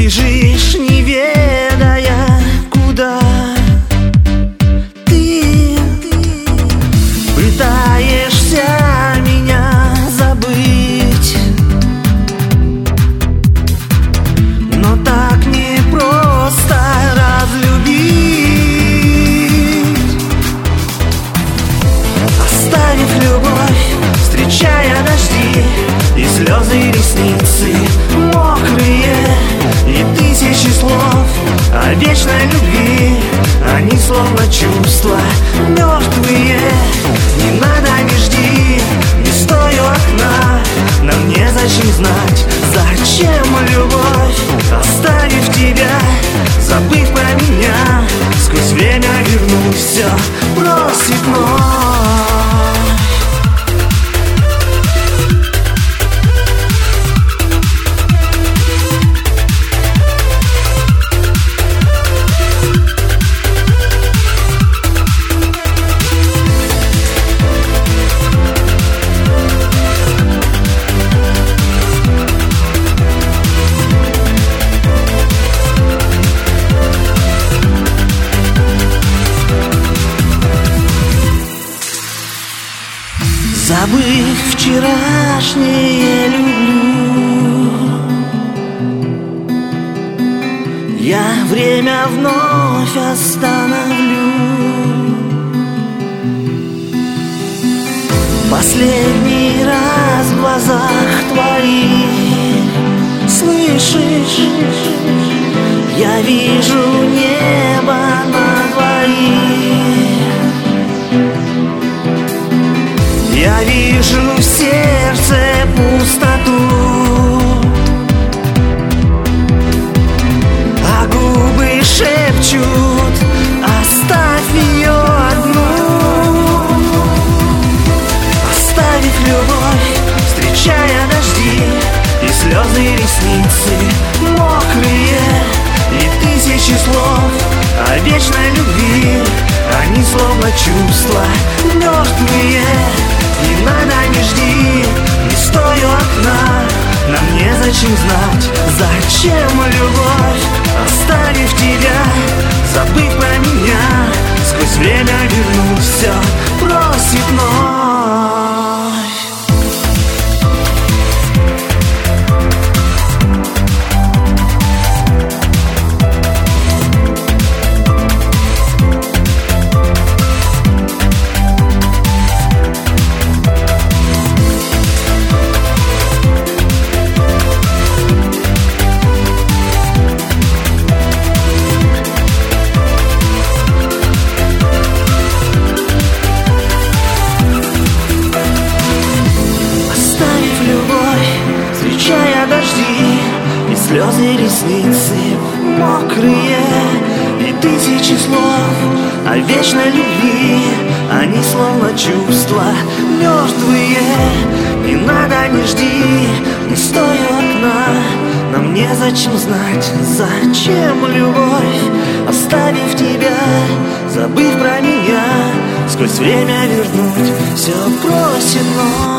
Бежишь, не ведая куда Ты. Пытаешься меня забыть. Но так не просто разлюбить. Оставив любовь, встречая дожди И слезы ресницы мокрые о вечной Забыв вчерашнее люблю. Я время вновь остановлю. Последний раз в глазах твоих Слышишь, я вижу ресницы мокрые И тысячи слов о вечной любви. Они словно чувства мертвые Не надо, не жди, не стой у окна. Нам незачем знать, зачем любовь Оставив тебя, забыв про меня Сквозь время слезы ресницы мокрые И тысячи слов о вечной любви. Они словно чувства мертвые Не надо, не жди, не стой у окна. Нам незачем знать, зачем любовь Оставив тебя, забыв про меня. Сквозь время вернуть все просит вновь